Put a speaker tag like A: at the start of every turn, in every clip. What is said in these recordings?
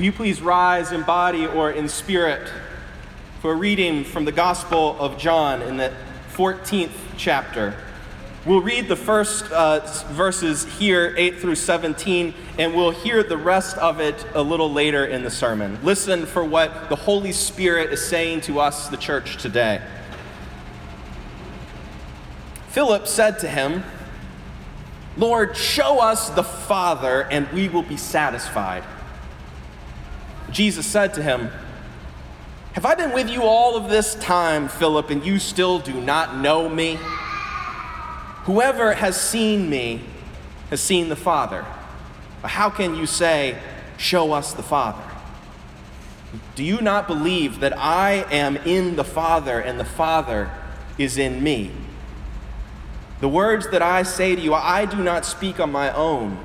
A: Will you please rise in body or in spirit for a reading from the Gospel of John in the 14th chapter? We'll read the first uh, verses here, 8 through 17, and we'll hear the rest of it a little later in the sermon. Listen for what the Holy Spirit is saying to us, the church, today. Philip said to him, Lord, show us the Father, and we will be satisfied. Jesus said to him, Have I been with you all of this time, Philip, and you still do not know me? Whoever has seen me has seen the Father. How can you say, Show us the Father? Do you not believe that I am in the Father and the Father is in me? The words that I say to you, I do not speak on my own,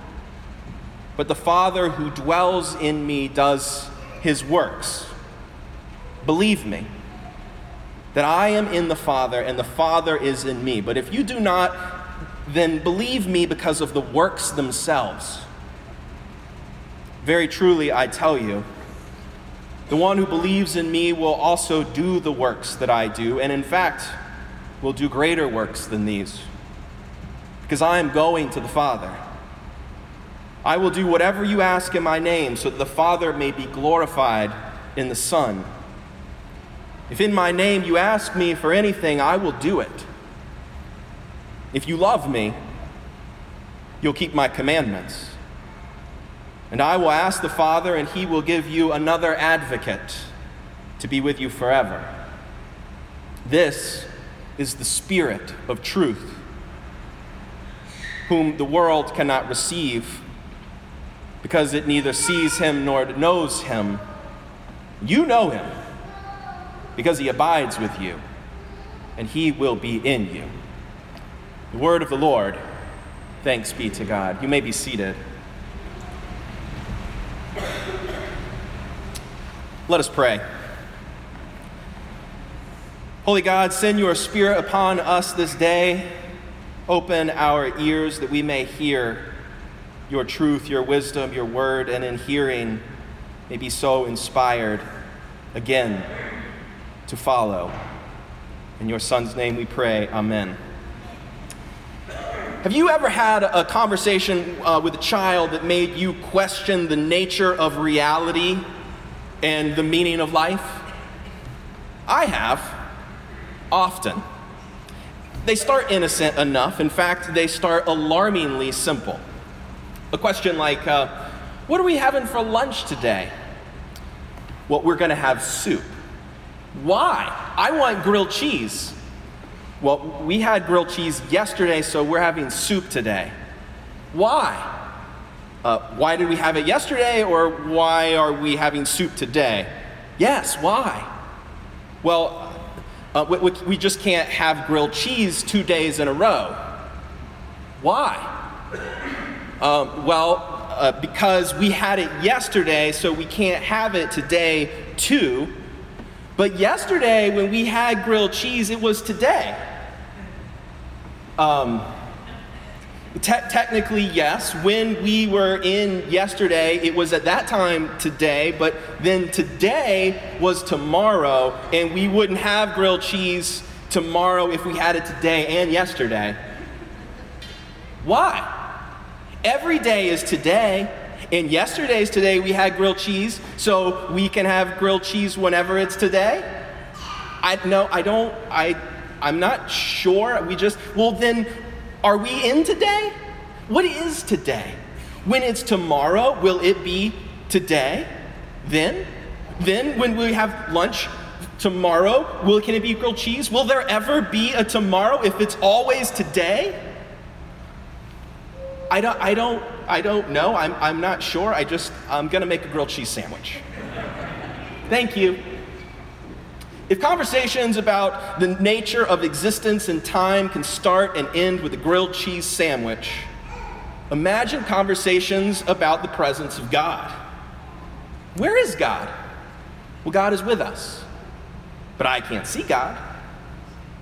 A: but the Father who dwells in me does his works. Believe me that I am in the Father and the Father is in me. But if you do not, then believe me because of the works themselves. Very truly, I tell you, the one who believes in me will also do the works that I do, and in fact, will do greater works than these, because I am going to the Father. I will do whatever you ask in my name, so that the Father may be glorified in the Son. If in my name you ask me for anything, I will do it. If you love me, you'll keep my commandments. And I will ask the Father, and he will give you another advocate to be with you forever. This is the Spirit of truth, whom the world cannot receive because it neither sees him nor knows him. You know him because he abides with you, and he will be in you. The word of the Lord. Thanks be to God. You may be seated. Let us pray. Holy God, send your Spirit upon us this day. Open our ears that we may hear your truth, your wisdom, your word, and in hearing may be so inspired again to follow. In your Son's name we pray. Amen. Have you ever had a conversation uh, with a child that made you question the nature of reality and the meaning of life? I have, often. They start innocent enough. In fact, they start alarmingly simple. A question like, uh, What are we having for lunch today? Well, we're going to have soup. Why? I want grilled cheese. Well, we had grilled cheese yesterday, so we're having soup today. Why? Uh, why did we have it yesterday, or why are we having soup today? Yes, why? Well, uh, we, we just can't have grilled cheese two days in a row. Why? Um, well, uh, because we had it yesterday, so we can't have it today too. But yesterday, when we had grilled cheese, it was today. Um, te- technically, yes. When we were in yesterday, it was at that time today, but then today was tomorrow, and we wouldn't have grilled cheese tomorrow if we had it today and yesterday. Why? Every day is today. And yesterday's today we had grilled cheese, so we can have grilled cheese whenever it's today. I no, I don't. I I'm not sure. We just well then, are we in today? What is today? When it's tomorrow, will it be today? Then, then when we have lunch tomorrow, will can it be grilled cheese? Will there ever be a tomorrow if it's always today? I don't, I don't, I don't know. I'm, I'm not sure. I just, I'm going to make a grilled cheese sandwich. Thank you. If conversations about the nature of existence and time can start and end with a grilled cheese sandwich, imagine conversations about the presence of God. Where is God? Well, God is with us, but I can't see God.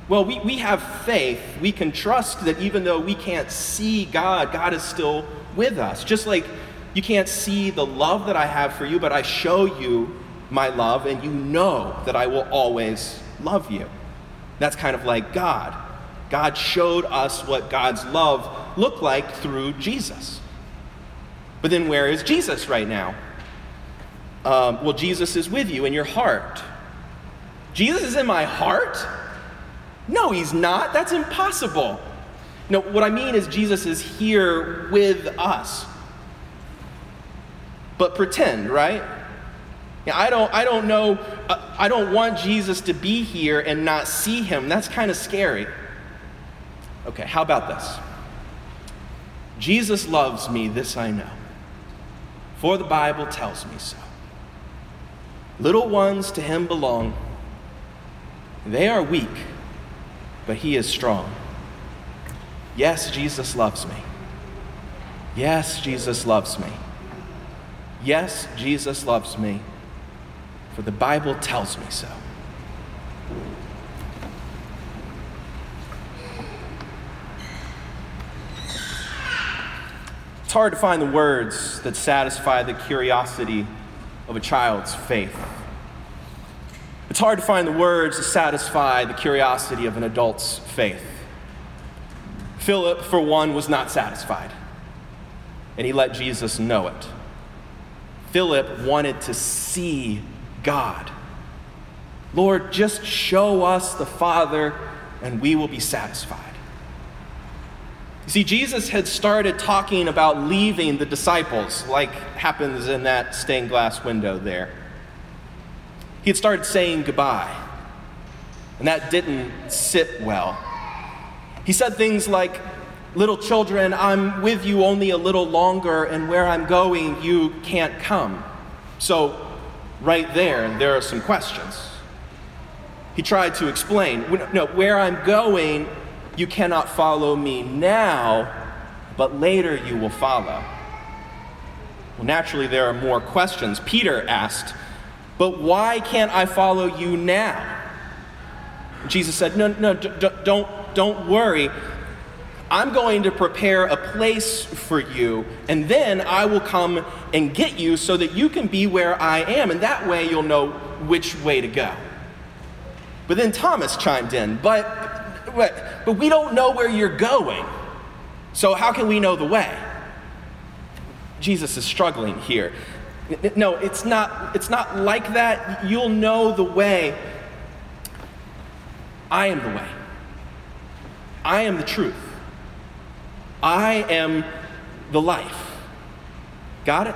A: Well, we, we have faith. We can trust that even though we can't see God, God is still with us. Just like You can't see the love that I have for you, but I show you my love, and you know that I will always love you. That's kind of like God. God showed us what God's love looked like through Jesus. But then, where is Jesus right now? Um, well, Jesus is with you in your heart. Jesus is in my heart? No, he's not. That's impossible. No, what I mean is, Jesus is here with us. But pretend, right? I don't, I don't know, uh, I don't want Jesus to be here and not see him. That's kind of scary. Okay, how about this? Jesus loves me, this I know, for the Bible tells me so. Little ones to him belong. They are weak, but he is strong. Yes, Jesus loves me. Yes, Jesus loves me. Yes, Jesus loves me, for the Bible tells me so. It's hard to find the words that satisfy the curiosity of a child's faith. It's hard to find the words to satisfy the curiosity of an adult's faith. Philip, for one, was not satisfied, and he let Jesus know it. Philip wanted to see God. Lord, just show us the Father, and we will be satisfied. You see, Jesus had started talking about leaving the disciples, like happens in that stained glass window there. He had started saying goodbye, and that didn't sit well. He said things like, Little children, I'm with you only a little longer, and where I'm going, you can't come. So, right there, there are some questions. He tried to explain, No, where I'm going, you cannot follow me now, but later you will follow. Well, naturally, there are more questions. Peter asked, But why can't I follow you now? Jesus said, No, no, don't, don't worry. I'm going to prepare a place for you, and then I will come and get you so that you can be where I am, and that way you'll know which way to go. But then Thomas chimed in, but but, but we don't know where you're going. So how can we know the way? Jesus is struggling here. No, it's not, it's not like that. You'll know the way. I am the way. I am the truth. I am the life. Got it?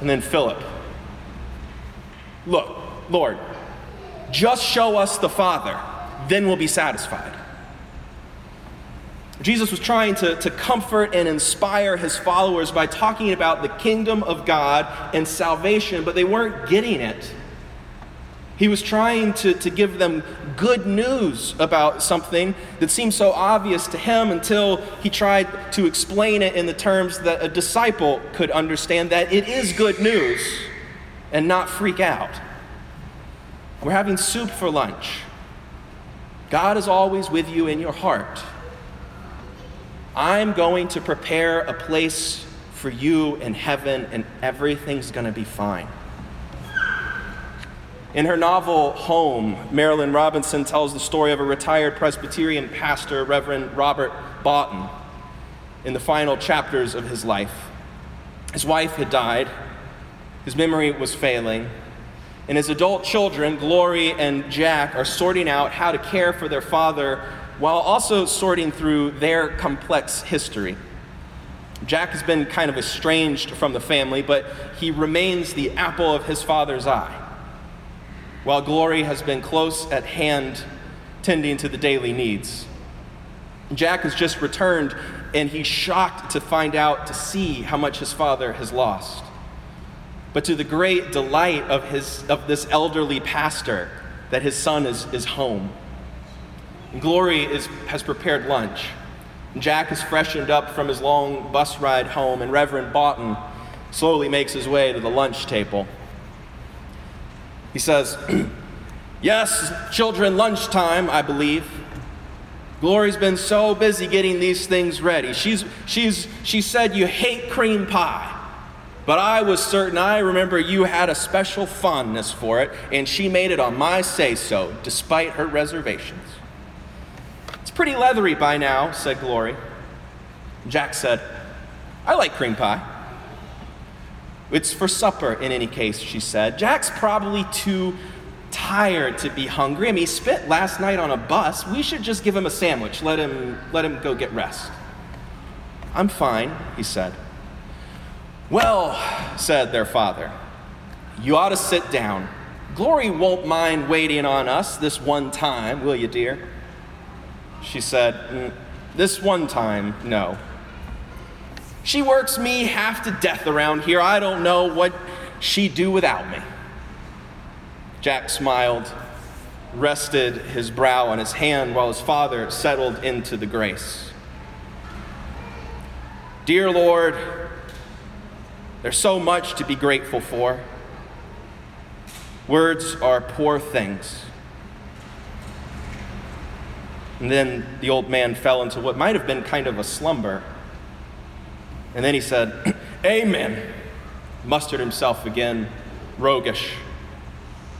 A: And then Philip. Look, Lord, just show us the Father then we'll be satisfied. Jesus was trying to, to comfort and inspire his followers by talking about the kingdom of God and salvation, but they weren't getting it. He was trying to, to give them good news about something that seemed so obvious to him until he tried to explain it in the terms that a disciple could understand that it is good news and not freak out. We're having soup for lunch. God is always with you in your heart. I'm going to prepare a place for you in heaven, and everything's going to be fine. In her novel Home, Marilynne Robinson tells the story of a retired Presbyterian pastor, Reverend Robert Boughton, in the final chapters of his life. His wife had died, his memory was failing, and his adult children, Glory and Jack, are sorting out how to care for their father while also sorting through their complex history. Jack has been kind of estranged from the family, but he remains the apple of his father's eye, while Glory has been close at hand, tending to the daily needs. Jack has just returned, and he's shocked to find out, to see how much his father has lost but to the great delight of, his, of this elderly pastor that his son is, is home. Glory is, has prepared lunch. Jack is freshened up from his long bus ride home, and Reverend Boughton slowly makes his way to the lunch table. He says, Yes, children, lunchtime, I believe. Glory's been so busy getting these things ready. She's, she's, she said you hate cream pie. But I was certain, I remember you had a special fondness for it, and she made it on my say so, despite her reservations. Pretty leathery by now, said Glory. Jack said, I like cream pie. It's for supper in any case, she said. Jack's probably too tired to be hungry. I mean, he spent last night on a bus. We should just give him a sandwich. Let him, let him go get rest. I'm fine, he said. Well, said their father, you ought to sit down. Glory won't mind waiting on us this one time, will you, dear? She said, mm, This one time, no. She works me half to death around here. I don't know what she'd do without me. Jack smiled, rested his brow on his hand while his father settled into the grace. Dear Lord, there's so much to be grateful for. Words are poor things. And then the old man fell into what might have been kind of a slumber. And then he said, Amen. Mustered himself again, roguish.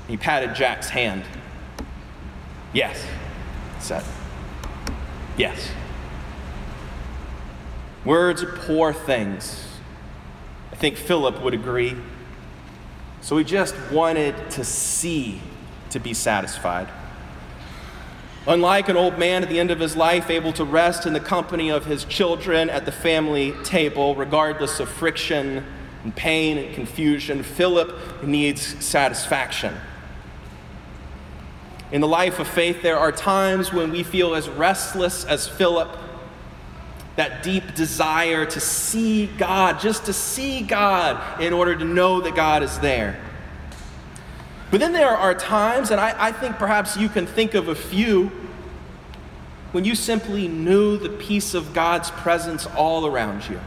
A: He patted Jack's hand. Yes, said. Yes. Words are poor things. I think Philip would agree. So he just wanted to see to be satisfied. Unlike an old man at the end of his life, able to rest in the company of his children at the family table, regardless of friction and pain and confusion, Philip needs satisfaction. In the life of faith, there are times when we feel as restless as Philip, that deep desire to see God, just to see God in order to know that God is there. But then there are times, and I, I think perhaps you can think of a few, when you simply knew the peace of God's presence all around you.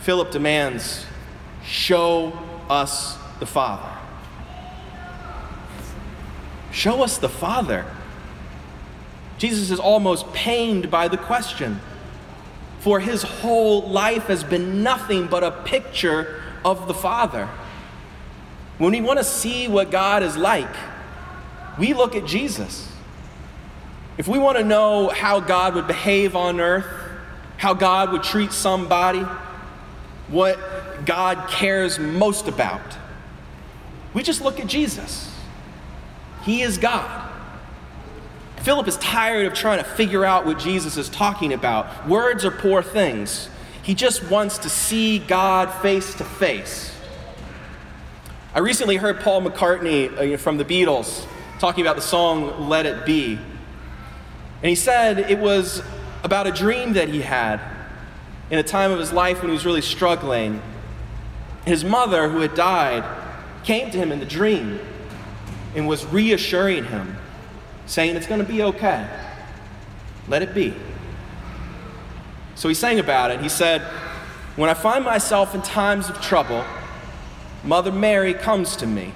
A: Philip demands, Show us the Father. Show us the Father. Jesus is almost pained by the question, for his whole life has been nothing but a picture of the Father. When we want to see what God is like, we look at Jesus. If we want to know how God would behave on earth, how God would treat somebody, what God cares most about, we just look at Jesus. He is God. Philip is tired of trying to figure out what Jesus is talking about. Words are poor things. He just wants to see God face to face. I recently heard Paul McCartney uh, from the Beatles talking about the song Let It Be. And he said it was about a dream that he had in a time of his life when he was really struggling. His mother, who had died, came to him in the dream and was reassuring him, saying, It's going to be okay. Let it be. So he sang about it. He said, When I find myself in times of trouble, Mother Mary comes to me,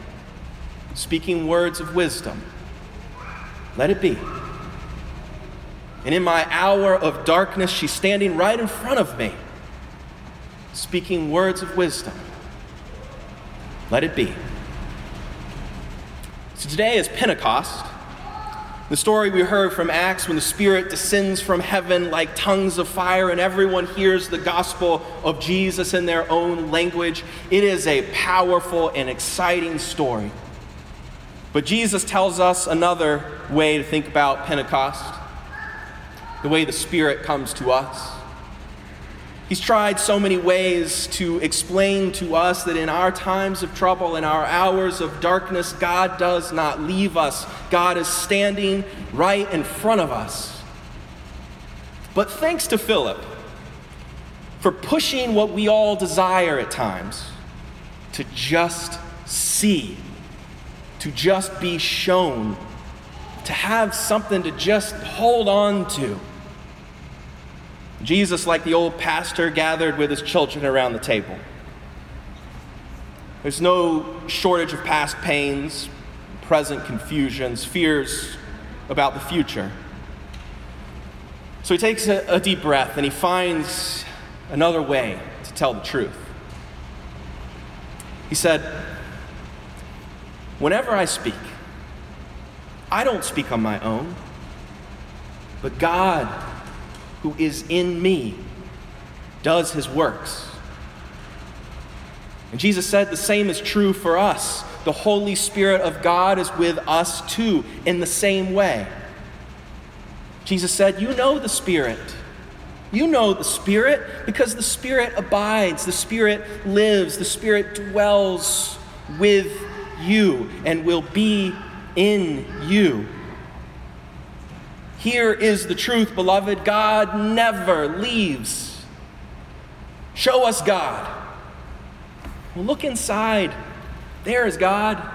A: speaking words of wisdom. Let it be. And in my hour of darkness, she's standing right in front of me, speaking words of wisdom. Let it be. So today is Pentecost. The story we heard from Acts when the Spirit descends from heaven like tongues of fire and everyone hears the gospel of Jesus in their own language. It is a powerful and exciting story. But Jesus tells us another way to think about Pentecost the way the Spirit comes to us. He's tried so many ways to explain to us that in our times of trouble, in our hours of darkness, God does not leave us. God is standing right in front of us. But thanks to Philip for pushing what we all desire at times to just see, to just be shown, to have something to just hold on to. Jesus, like the old pastor, gathered with his children around the table. There's no shortage of past pains, present confusions, fears about the future. So he takes a, a deep breath and he finds another way to tell the truth. He said, Whenever I speak, I don't speak on my own, but God, who is in me, does his works. And Jesus said the same is true for us. The Holy Spirit of God is with us too, in the same way. Jesus said, You know the Spirit. You know the Spirit because the Spirit abides, the Spirit lives, the Spirit dwells with you and will be in you. Here is the truth, beloved God never leaves. Show us God. Well, look inside. There is God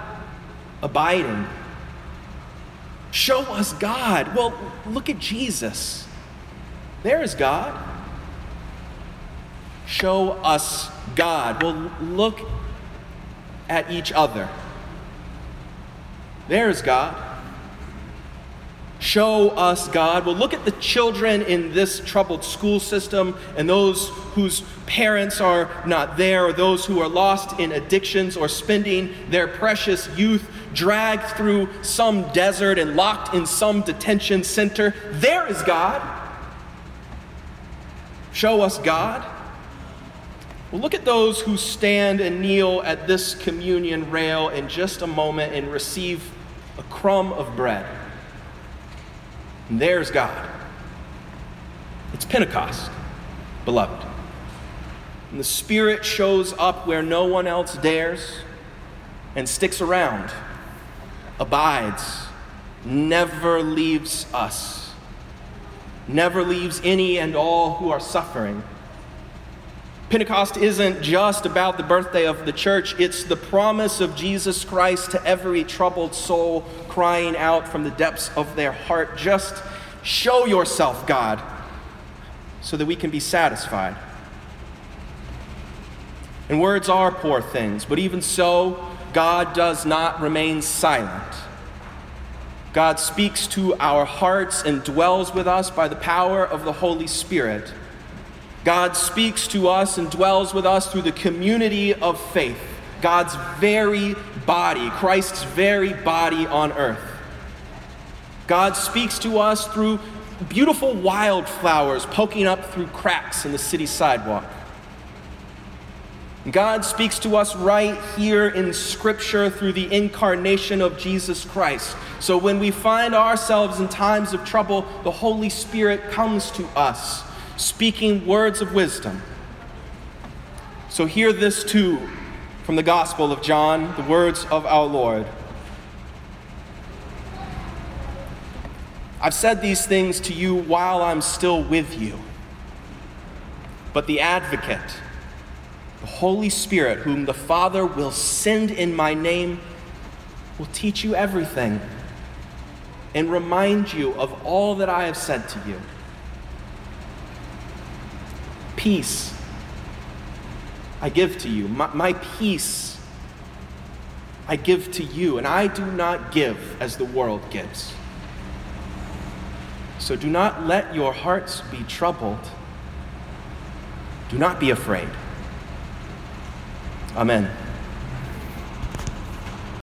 A: abiding. Show us God. Well, look at Jesus. There is God. Show us God. Well, look at each other. There's God. Show us God. Well, look at the children in this troubled school system and those whose parents are not there, or those who are lost in addictions or spending their precious youth dragged through some desert and locked in some detention center. There is God. Show us God. Well, look at those who stand and kneel at this communion rail in just a moment and receive a crumb of bread. And there's God. It's Pentecost, beloved. And the Spirit shows up where no one else dares and sticks around, abides, never leaves us, never leaves any and all who are suffering. Pentecost isn't just about the birthday of the church, it's the promise of Jesus Christ to every troubled soul crying out from the depths of their heart just show yourself, God, so that we can be satisfied. And words are poor things, but even so, God does not remain silent. God speaks to our hearts and dwells with us by the power of the Holy Spirit. God speaks to us and dwells with us through the community of faith, God's very body, Christ's very body on earth. God speaks to us through beautiful wildflowers poking up through cracks in the city sidewalk. God speaks to us right here in Scripture through the incarnation of Jesus Christ. So when we find ourselves in times of trouble, the Holy Spirit comes to us speaking words of wisdom. So hear this too from the Gospel of John, the words of our Lord. I've said these things to you while I'm still with you. But the advocate, the Holy Spirit, whom the Father will send in my name, will teach you everything and remind you of all that I have said to you peace I give to you. My, my, peace I give to you, and I do not give as the world gives. So do not let your hearts be troubled. Do not be afraid. Amen.